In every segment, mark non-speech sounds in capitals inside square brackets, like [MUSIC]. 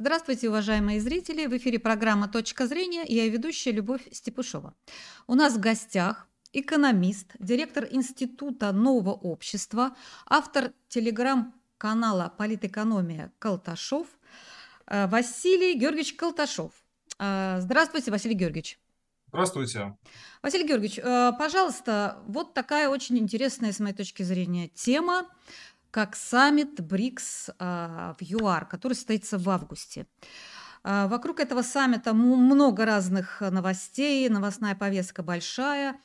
Здравствуйте, уважаемые зрители! В эфире программа «Точка зрения» и я ведущая Любовь Степушова. У нас в гостях экономист, директор Института нового общества, автор телеграм-канала «Политэкономия Колташов» э, Василий Георгиевич Колташов. Э, здравствуйте, Василий Георгиевич. Здравствуйте. Василий Георгиевич, э, пожалуйста, вот такая очень интересная, с моей точки зрения, тема как саммит БРИКС а, в ЮАР, который состоится в августе. А, вокруг этого саммита много разных новостей, новостная повестка большая.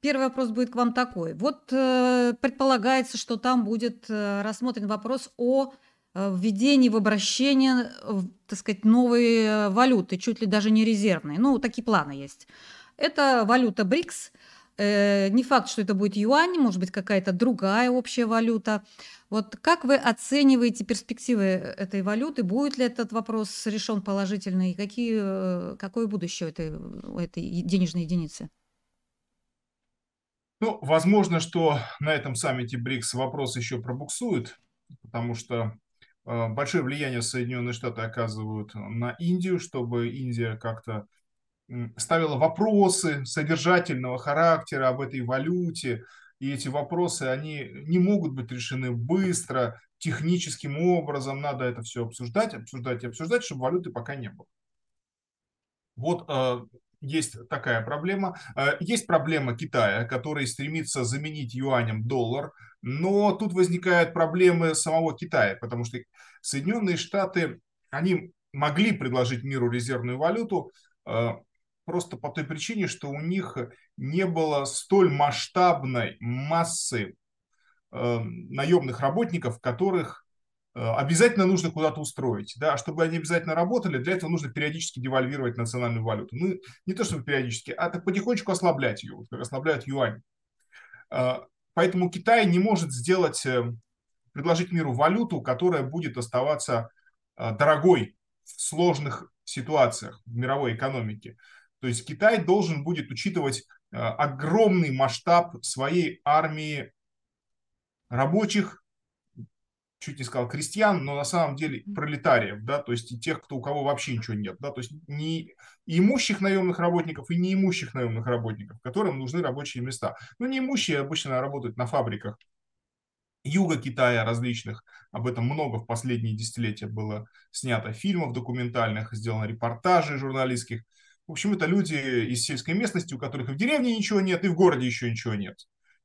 Первый вопрос будет к вам такой. Вот э, предполагается, что там будет э, рассмотрен вопрос о э, введении в обращение, так сказать, новой валюты, чуть ли даже не резервной. Ну, такие планы есть. Это валюта БРИКС. Не факт, что это будет юань, может быть, какая-то другая общая валюта. Вот как вы оцениваете перспективы э, этой валюты? Будет ли этот вопрос решен положительно? И какие, э, какое будущее у этой, у этой денежной единицы? Ну, возможно, что на этом саммите БРИКС вопрос еще пробуксует, потому что э, большое влияние Соединенные Штаты оказывают на Индию, чтобы Индия как-то ставила вопросы содержательного характера об этой валюте, и эти вопросы, они не могут быть решены быстро, техническим образом, надо это все обсуждать, обсуждать и обсуждать, чтобы валюты пока не было. Вот э, есть такая проблема. Э, есть проблема Китая, который стремится заменить юанем доллар, но тут возникают проблемы самого Китая, потому что Соединенные Штаты, они могли предложить миру резервную валюту, э, просто по той причине, что у них не было столь масштабной массы э, наемных работников, которых э, обязательно нужно куда-то устроить. Да? А чтобы они обязательно работали, для этого нужно периодически девальвировать национальную валюту. Ну, не то чтобы периодически, а так потихонечку ослаблять ее, как ослабляют юань. Э, поэтому Китай не может сделать, э, предложить миру валюту, которая будет оставаться дорогой в сложных ситуациях в мировой экономике. То есть Китай должен будет учитывать э, огромный масштаб своей армии рабочих, чуть не сказал крестьян, но на самом деле пролетариев, да, то есть и тех, кто, у кого вообще ничего нет, да, то есть не имущих наемных работников и неимущих наемных работников, которым нужны рабочие места. Ну, неимущие обычно работают на фабриках юга Китая различных, об этом много в последние десятилетия было снято фильмов документальных, сделано репортажей журналистских, в общем, это люди из сельской местности, у которых и в деревне ничего нет, и в городе еще ничего нет.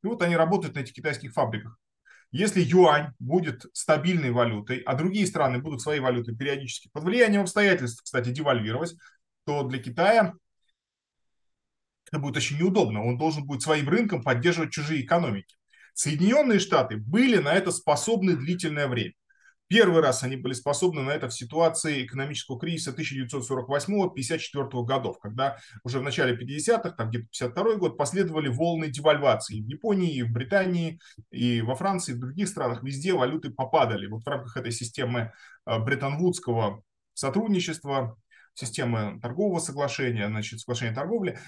И вот они работают на этих китайских фабриках. Если юань будет стабильной валютой, а другие страны будут свои валюты периодически под влиянием обстоятельств, кстати, девальвировать, то для Китая это будет очень неудобно. Он должен будет своим рынком поддерживать чужие экономики. Соединенные Штаты были на это способны длительное время. Первый раз они были способны на это в ситуации экономического кризиса 1948-54 годов, когда уже в начале 50-х, там где-то 52 год, последовали волны девальвации в Японии, и в Британии, и во Франции, и в других странах. Везде валюты попадали. Вот в рамках этой системы э, Бреттон-Вудского сотрудничества, системы торгового соглашения, значит, соглашения торговли,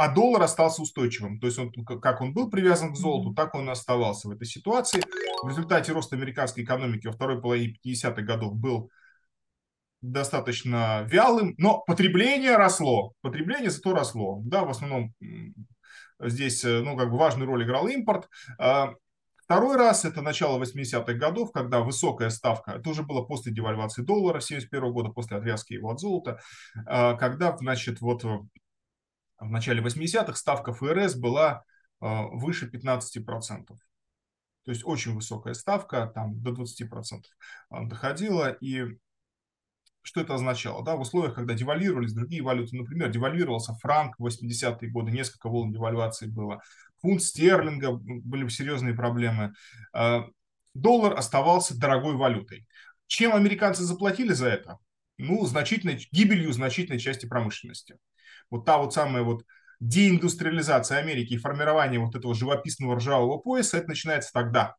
а, доллар остался устойчивым. То есть он, как он был привязан к золоту, так он и оставался в этой ситуации. В результате рост американской экономики во второй половине 50-х годов был достаточно вялым, но потребление росло. Потребление зато росло. Да, в основном здесь э, ну, как бы важную роль играл импорт. А, второй раз это начало 80-х годов, когда высокая ставка, это уже было после девальвации доллара 71 года, после отвязки его от золота, а, когда, значит, вот в начале 80-х ставка ФРС была э, выше 15%. То есть очень высокая ставка, там до 20% доходила. И что это означало? Да, в условиях, когда девальвировались другие валюты, например, девальвировался франк в 80-е годы, несколько волн девальвации было, фунт стерлинга, были серьезные проблемы. Э, доллар оставался дорогой валютой. Чем американцы заплатили за это? Ну, значительной, гибелью значительной части промышленности вот та вот самая вот деиндустриализация Америки и формирование вот этого живописного ржавого пояса, это начинается тогда.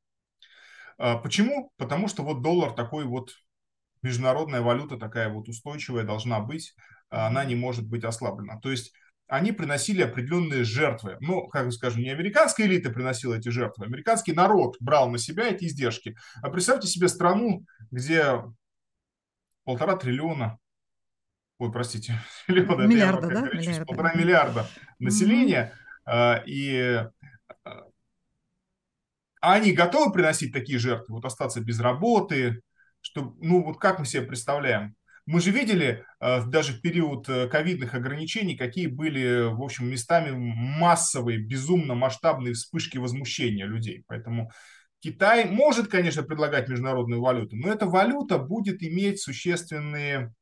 А, почему? Потому что вот доллар такой вот международная валюта такая вот устойчивая должна быть, а она не может быть ослаблена. То есть они приносили определенные жертвы. Ну, как скажем, не американская элита приносила эти жертвы, американский народ брал на себя эти издержки. А представьте себе страну, где полтора триллиона, ой, простите, [LAUGHS] триллиона, Миллиарда, да? Миллиарда. полтора миллиарда населения, угу. и они готовы приносить такие жертвы, вот остаться без работы, что, ну вот как мы себе представляем? Мы же видели э, даже в период э, ковидных ограничений, какие были, в общем, местами массовые, безумно масштабные вспышки возмущения людей. Поэтому Китай может, конечно, предлагать международную валюту, но эта валюта будет иметь существенные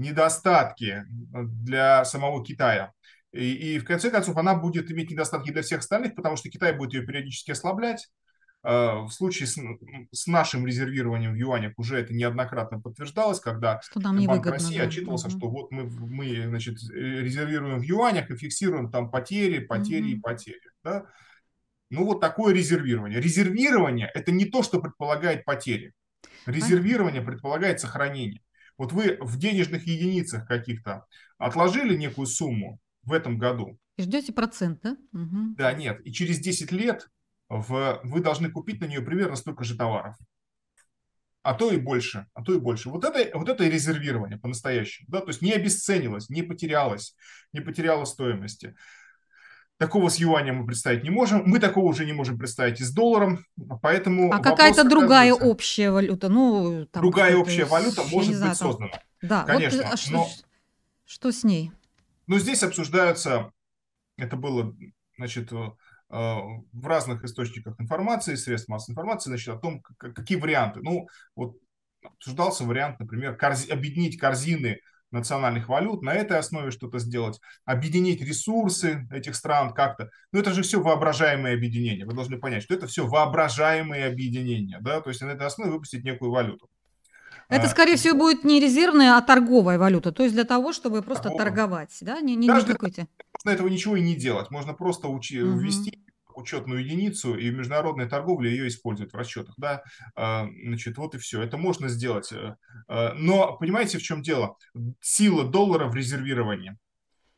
недостатки э, для самого Китая. И, и в конце концов она будет иметь недостатки для всех остальных, потому что Китай будет ее периодически ослаблять, Э, в случае с, с нашим резервированием в юанях уже это неоднократно подтверждалось, когда что нам Банк России да. отчитывался, угу. что вот мы, мы значит, резервируем в юанях и фиксируем там потери, потери угу. и потери. Да? Ну вот такое резервирование. Резервирование – это не то, что предполагает потери. Резервирование предполагает сохранение. Вот вы в денежных единицах каких-то отложили некую сумму в этом году. И ждете процент, да? Угу. Да, нет. И через 10 лет в, вы должны купить на нее примерно столько же товаров. А то и больше, а то и больше. Вот это, вот это резервирование по-настоящему. Да? То есть не обесценилось, не потерялось, не потеряло стоимости. Такого с юанем мы представить не можем. Мы такого уже не можем представить и с долларом. Поэтому а какая-то другая общая валюта? Ну, там другая общая валюта может знаю, быть там... создана. Да, конечно. Вот, а что, но... что с ней? Но здесь обсуждаются, это было, значит, Э, в разных источниках информации, средств массовой информации, значит, о том, какие варианты. Ну, вот обсуждался вариант, например, корзи, объединить корзины национальных валют, на этой основе что-то сделать, объединить ресурсы этих стран как-то. Но это же все воображаемые объединения. Вы должны понять, что это все воображаемые объединения. Да? То есть на этой основе выпустить некую валюту. Это, а, скорее всего, будет не резервная, а торговая валюта. То есть для того, чтобы просто торговать. Да? Не, не, Даже не. Можно этого ничего и не делать. Можно просто учи, угу. ввести учетную единицу и международная торговля ее использует в расчетах. Да? А, значит, вот и все. Это можно сделать. Э, э, но понимаете, в чем дело? Сила доллара в резервировании.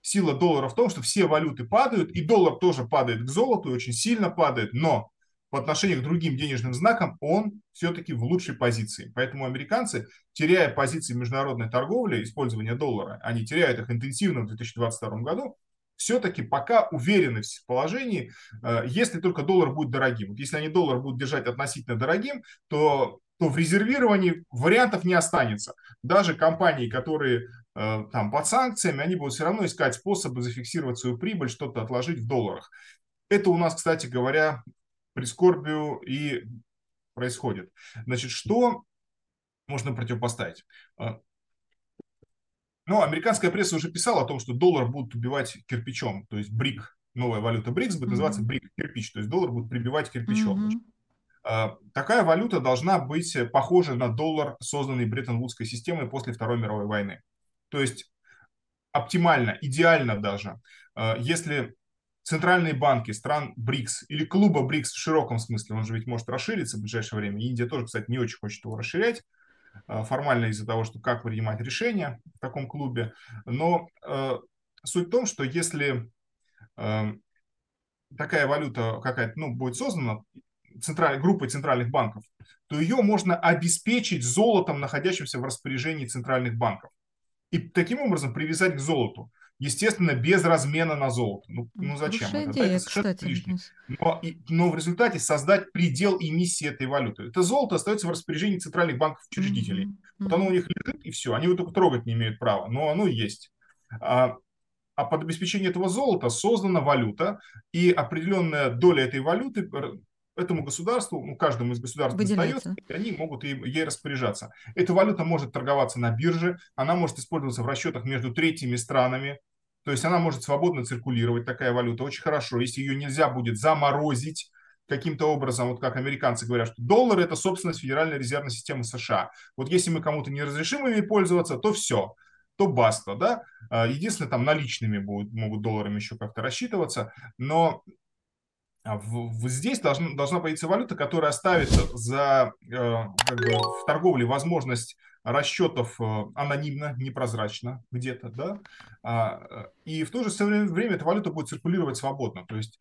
Сила доллара в том, что все валюты падают, и доллар тоже падает к золоту, и очень сильно падает, но по отношению к другим денежным знакам он все-таки в лучшей позиции. Поэтому американцы, теряя позиции международной торговли, использования доллара, они теряют их интенсивно в 2022 году, все-таки пока уверены в положении, э, если только доллар будет дорогим. Вот если они доллар будут держать относительно дорогим, то, то в резервировании вариантов не останется. Даже компании, которые э, там под санкциями, они будут все равно искать способы зафиксировать свою прибыль, что-то отложить в долларах. Это у нас, кстати говоря, прискорбию и происходит. Значит, что можно противопоставить? А, ну, американская пресса уже писала о том, что доллар будут убивать кирпичом, то есть брик, новая валюта БРИКС будет mm-hmm. называться брик, кирпич, то есть доллар будет прибивать кирпичом. Mm-hmm. Такая валюта должна быть похожа на доллар, созданный Бреттон-Вудской системой после Второй мировой войны. То есть оптимально, идеально даже, а, если центральные банки стран БРИКС или клуба БРИКС в широком смысле, он же ведь может расшириться в ближайшее время. Индия тоже, кстати, не очень хочет его расширять а, формально из-за того, что как принимать решения в таком клубе. Но э, суть в том, что если э, такая валюта какая-то ну, будет создана централь, группой центральных банков, то ее можно обеспечить золотом, находящимся в распоряжении центральных банков. И таким образом привязать к золоту естественно, без размена на золото. Ну, ну зачем? это, идея, это кстати. лишнее. Но, и, но в результате создать предел эмиссии этой валюты. Это золото остается в распоряжении центральных банков учредителей. Mm-hmm. Вот оно у них лежит, и все. Они его только трогать не имеют права, но оно есть. А, а под обеспечение этого золота создана валюта, и определенная доля этой валюты этому государству, ну, каждому из государств достается, и они могут ей, ей распоряжаться. Эта валюта может торговаться на бирже, она может использоваться в расчетах между третьими странами, то есть она может свободно циркулировать, такая валюта, очень хорошо. Если ее нельзя будет заморозить каким-то образом, вот как американцы говорят, что доллар – это собственность Федеральной резервной системы США. Вот если мы кому-то не разрешим ими пользоваться, то все, то баста, да. А, единственное, там наличными будут, могут долларами еще как-то рассчитываться, но а в, в, здесь должна, должна появиться валюта, которая оставит за, э, как бы, в торговле возможность расчетов э, анонимно, непрозрачно где-то, да, а, э, и в то же время эта валюта будет циркулировать свободно, то есть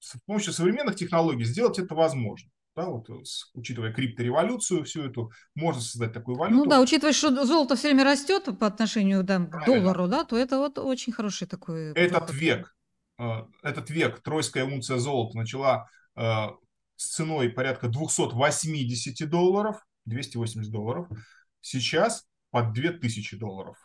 с помощью современных технологий сделать это возможно. Да, вот, учитывая криптореволюцию всю эту, можно создать такую Ну валюту. да, учитывая, что золото все время растет по отношению там, к Правильно. доллару, да, то это вот очень хороший такой Этот век, этот век, тройская унция золота начала э, с ценой порядка 280 долларов, 280 долларов, сейчас под 2000 долларов.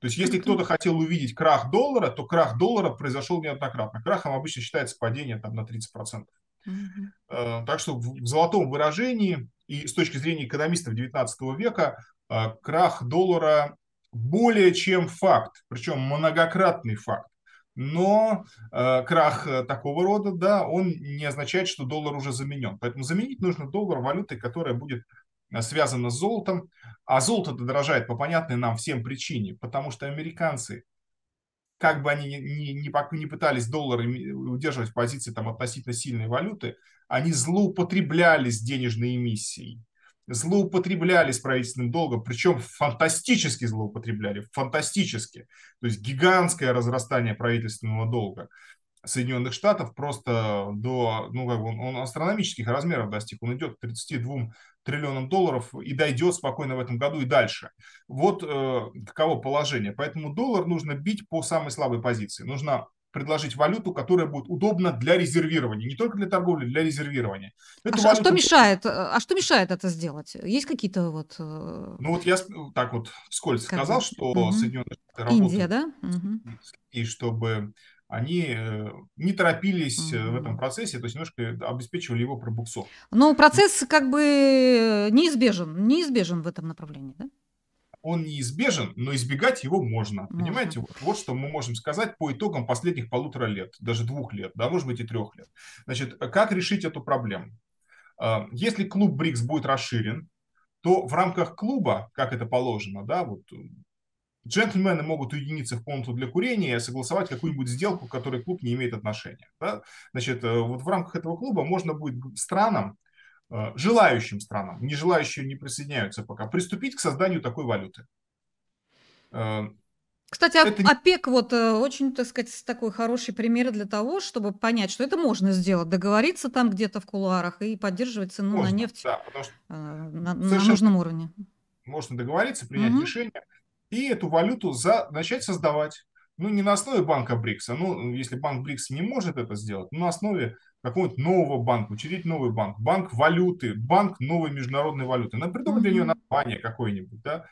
То есть, если кто-то хотел увидеть крах доллара, то крах доллара произошел неоднократно. Крахом обычно считается падение там, на 30%. Мгм. Э, Так что в золотом выражении и с точки зрения экономистов 19 века э, крах доллара более чем факт, причем многократный факт. Но э, крах э, такого рода, да, он не означает, что доллар уже заменен. Поэтому заменить нужно доллар валютой, которая будет э, связана с золотом. А золото дорожает по понятной нам всем причине, потому что американцы как бы они ни, ни, ни не пытались доллары ми- удерживать позиции там, относительно сильной валюты, они злоупотребляли с денежной эмиссией, злоупотребляли с правительственным долгом, причем фантастически злоупотребляли, фантастически. То есть гигантское разрастание правительственного долга. Соединенных Штатов просто до, ну, как бы он, он астрономических размеров достиг. Он идет к 32 триллионам долларов и дойдет спокойно в этом году и дальше. Вот э, таково положение. Поэтому доллар нужно бить по самой слабой позиции. Нужно предложить валюту, которая будет удобна для резервирования. Не только для торговли, для резервирования. А, Эту а что валюту- мешает? э, А что мешает это сделать? Есть какие-то вот э, Ну вот я так вот вскользь Как сказал, что мгм. Соединенные Штаты работают Индия, да? Мгм. и чтобы они э, не торопились э, в этом процессе, то есть немножко обеспечивали его пробуксовку. Но процесс как бы неизбежен, неизбежен в этом направлении, да? Он неизбежен, но избегать его можно. Можно. Понимаете, вот, вот что мы можем сказать по итогам последних полутора лет, даже двух лет, да, может быть и трех лет. Значит, как решить эту проблему? А, Если клуб БРИКС будет расширен, то в рамках клуба, как это положено, да, вот джентльмены могут уединиться в комнату для курения и согласовать какую-нибудь сделку, к которой клуб не имеет отношения. Да? Значит, э, вот в рамках этого клуба можно будет странам, желающим странам, не желающие не присоединяются пока, приступить к созданию такой валюты. Э, Кстати, О- Это ОПЕК вот э, очень, так сказать, такой хороший пример для того, чтобы понять, что это можно сделать, договориться там где-то в кулуарах и поддерживать цену можно, на нефть да, потому что э, на, на нужном уровне. можно договориться, принять Мгм. решение и эту валюту за, начать создавать. Ну, не на основе банка БРИКС, а ну, если банк БРИКС не может это сделать, ну, на основе какого-нибудь нового банка, учредить новый банк, банк валюты, банк новой международной валюты. Надо придумать для нее название какое-нибудь, да.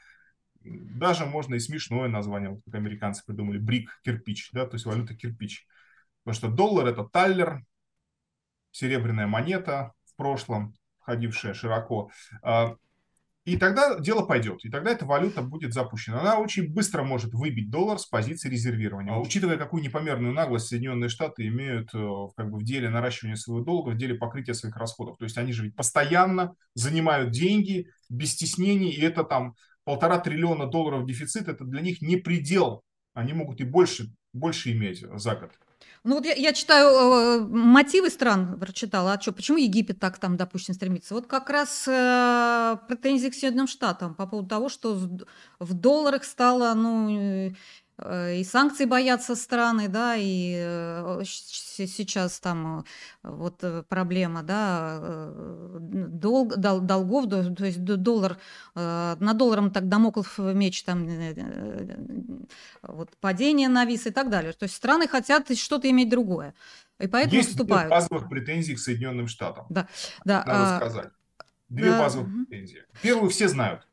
Даже можно и смешное название, вот как американцы придумали, брик, кирпич, да, то есть валюта кирпич. Потому что доллар это таллер, серебряная монета в прошлом, ходившая широко. И тогда дело пойдет, и тогда эта валюта будет запущена. Она очень быстро может выбить доллар с позиции резервирования. Учитывая, какую непомерную наглость Соединенные Штаты имеют э, как бы, в деле наращивания своего долга, в деле покрытия своих расходов. То есть они же ведь постоянно занимают деньги без стеснений, и это там полтора триллиона долларов дефицит, это для них не предел. Они могут и больше, больше иметь за год. Ну вот я, я читаю э, мотивы стран, прочитала, а что, почему Египет так там, допустим, стремится? Вот как раз э, претензии к Соединенным Штатам по поводу того, что в долларах стало, ну, э, и санкции боятся страны, да, и э, сейчас там э, вот э, проблема, да, э, долг, дол- долгов, до- то есть доллар, э, на долларом так домоклов меч там э, э, вот падение навис и так далее. То есть страны хотят что-то иметь другое. И поэтому Есть две вступают. базовых претензий к Соединенным Штатам. Да, надо а, сказать. Две да, базовых претензии. Первую все знают.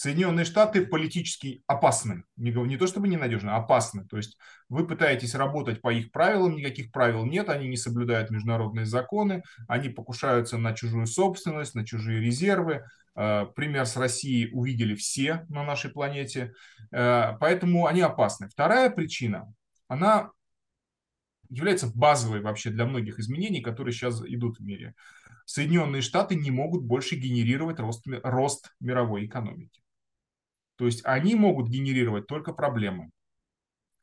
Соединенные Штаты политически опасны. Не, не то чтобы ненадежны, а опасны. То есть вы пытаетесь работать по их правилам, никаких правил нет, они не соблюдают международные законы, они покушаются на чужую собственность, на чужие резервы. Э, Пример с Россией увидели все на нашей планете. Э, Поэтому они опасны. Вторая причина, она является базовой вообще для многих изменений, которые сейчас идут в мире. Соединенные Штаты не могут больше генерировать рост, рост мировой экономики. То есть они могут генерировать только проблемы.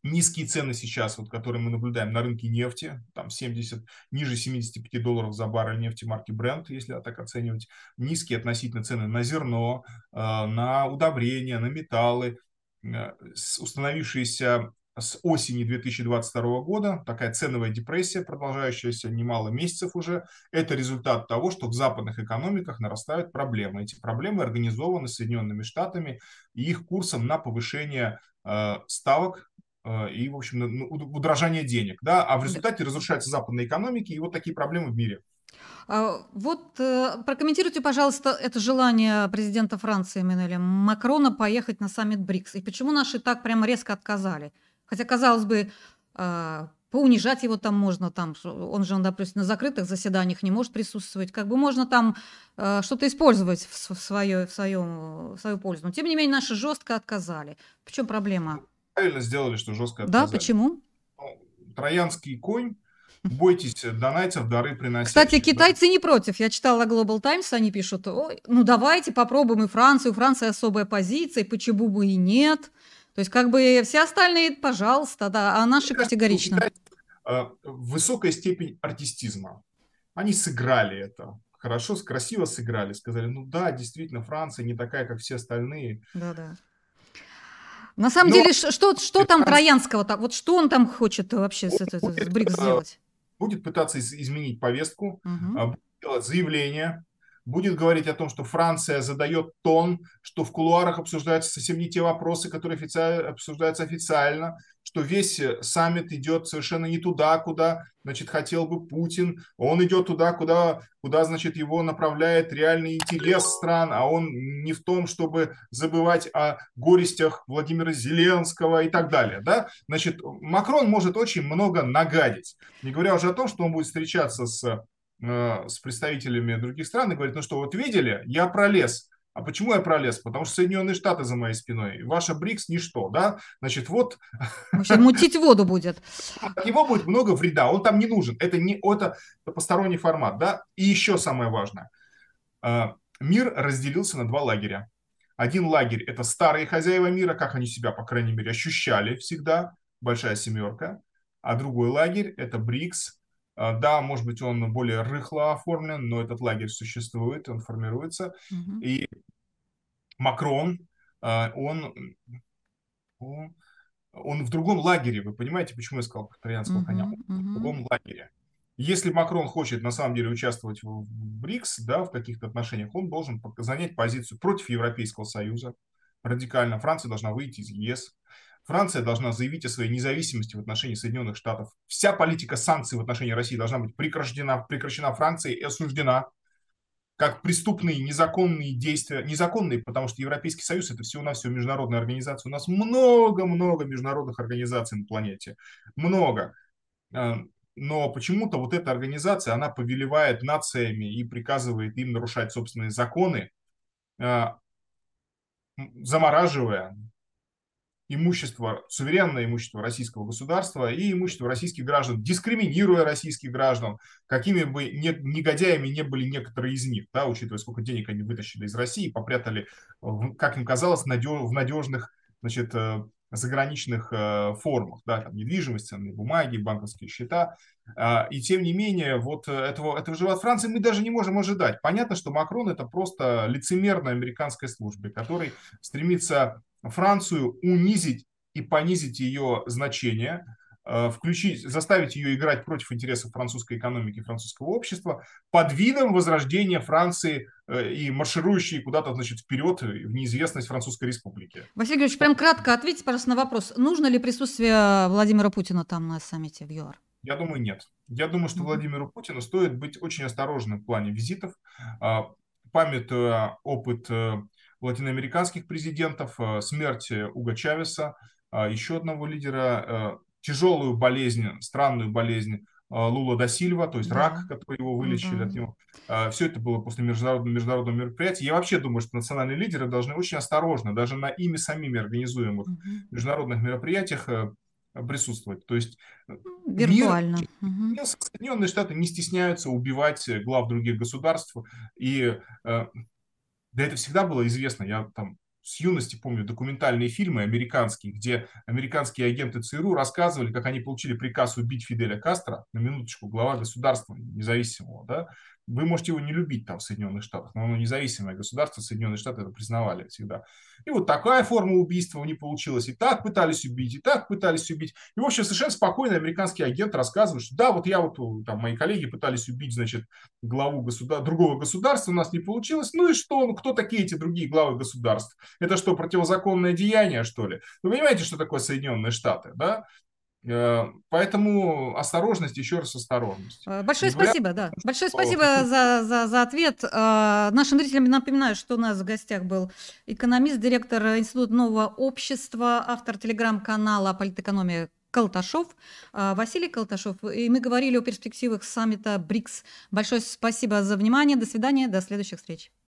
Низкие цены сейчас, вот, которые мы наблюдаем на рынке нефти, там 70, ниже 75 долларов за баррель нефти марки Brent, если так оценивать. Низкие относительно цены на зерно, э, на удобрения, на металлы. Э, Установившаяся с осени 2022 года, такая ценовая депрессия, продолжающаяся немало месяцев уже, это результат того, что в западных экономиках нарастают проблемы. Эти проблемы организованы Соединенными Штатами и их курсом на повышение э, ставок э, и, в общем, ну, удорожание денег. Да? А в результате разрушаются западные экономики и вот такие проблемы в мире. А, вот э, прокомментируйте, пожалуйста, это желание президента Франции Эммануэля Макрона поехать на саммит БРИКС. И почему наши так прямо резко отказали? Хотя, казалось бы, а, поунижать его там можно, там, он же, допустим, на закрытых заседаниях не может присутствовать, как бы можно там э, что-то использовать в, свое, в, своем, в свою пользу. Но, тем не менее, наши жестко отказали. В чем проблема? Правильно сделали, что жестко отказали. Да, почему? Ну, троянский конь Бойтесь донатов, дары приносить. Кстати, китайцы да? не против. Я читала Global Times, они пишут, Ой, ну давайте попробуем и Францию. У Франции особая позиция, почему бы и нет. То есть как бы все остальные, пожалуйста, да, а наши категорично. Э, высокая степень артистизма. Они сыграли это. Хорошо, красиво сыграли. Сказали, ну да, действительно, Франция не такая, как все остальные. Да-да. На самом Но... деле, что, что там Троянского? -то? Вот что он там хочет вообще с, с, с БРИКС сделать? Будет пытаться изменить повестку, угу. делать заявление, будет говорить о том, что Франция задает тон, что в кулуарах обсуждаются совсем не те вопросы, которые официально, обсуждаются официально, что весь э, саммит идет совершенно не туда, куда, значит, хотел бы Путин. Он идет туда, куда, куда, значит, его направляет реальный интерес стран, а он не в том, чтобы забывать о горестях Владимира Зеленского и так далее, да? Значит, Макрон может очень много нагадить. Не говоря уже о том, что он будет встречаться с с представителями других стран и говорит, ну что, вот видели, я пролез. А почему я пролез? Потому что Соединенные Штаты за моей спиной. Ваша БРИКС ничто, да? Значит, вот... Сейчас мутить воду будет. От него будет много вреда, он там не нужен. Это не это, это посторонний формат, да? И еще самое важное. Э, мир разделился на два лагеря. Один лагерь – это старые хозяева мира, как они себя, по крайней мере, ощущали всегда, большая семерка. А другой лагерь – это БРИКС, да, может быть, он более рыхло оформлен, но этот лагерь существует, он формируется. Mm-hmm. И Макрон, а, он, он, он в другом лагере. Вы понимаете, почему я сказал итальянского mm-hmm. коня? Он в другом лагере. Если Макрон хочет на самом деле участвовать в БРИКС, да, в каких-то отношениях, он должен занять позицию против Европейского Союза радикально. Франция должна выйти из ЕС. Франция должна заявить о своей независимости в отношении Соединенных Штатов. Вся политика санкций в отношении России должна быть прекращена, прекращена Францией и осуждена как преступные, незаконные действия. Незаконные, потому что Европейский Союз – это всего-навсего международная организация. У нас много-много международных организаций на планете. Много. А, но почему-то вот эта организация, она повелевает нациями и приказывает им нарушать собственные законы, а, замораживая имущество, суверенное имущество российского государства и имущество российских граждан, дискриминируя российских граждан, какими бы не, негодяями не были некоторые из них, да, учитывая, сколько денег они вытащили из России, попрятали, как им казалось, в надежных значит, э, заграничных э, формах, да, там недвижимость, ценные бумаги, банковские счета. А, и тем не менее, вот этого, этого же от Франции мы даже не можем ожидать. Понятно, что Макрон это просто лицемерная американской службе, который стремится Францию унизить и понизить ее значение, э, включить, заставить ее играть против интересов французской экономики, французского общества, под видом возрождения Франции э, и марширующей куда-то, значит, вперед в неизвестность Французской Республики. Василий Георгиевич, прям кратко ответьте, пожалуйста, на вопрос. Нужно ли присутствие Владимира Путина там на саммите в ЮАР? Я думаю, нет. Я думаю, что Владимиру Путину стоит быть очень осторожным в плане визитов, а, памятуя опыт э, латиноамериканских президентов, э, смерть Уга Чавеса, э, еще одного лидера, э, тяжелую болезнь, странную болезнь Лула да Сильва, то есть да. рак, который его вылечили да. от него. Все это было после международного, международного мероприятия. Я вообще думаю, что национальные лидеры должны очень осторожно, даже на ими самими организуемых угу. международных мероприятиях присутствовать. То есть Виртуально. Мир, угу. Соединенные Штаты не стесняются убивать глав других государств и да это всегда было известно. Я там с юности помню документальные фильмы американские, где американские агенты ЦРУ рассказывали, как они получили приказ убить Фиделя Кастро, на минуточку, глава государства независимого, да, Вы можете его не любить там в Соединенных Штатах, но оно независимое государство, Соединенные Штаты это признавали всегда. И вот такая форма убийства не получилась, и так пытались убить, и так пытались убить. И, в общем, совершенно спокойно американский агент рассказывает, что да, вот я вот, там, мои коллеги пытались убить, значит, главу государ... другого государства, у нас не получилось. Ну и что? Ну кто такие эти другие главы государств? Это что, противозаконное деяние, что ли? Вы понимаете, что такое Соединенные Штаты, да? Э, поэтому осторожность, еще раз осторожность. Э, большое говоря, спасибо, да. Большое спасибо за, за, за ответ. Э, нашим зрителям напоминаю, что у нас в гостях был экономист, директор Института нового общества, автор телеграм-канала «Политэкономия» Колташов, Василий Колташов. И мы говорили о перспективах саммита БРИКС. Большое спасибо за внимание. До свидания. До следующих встреч.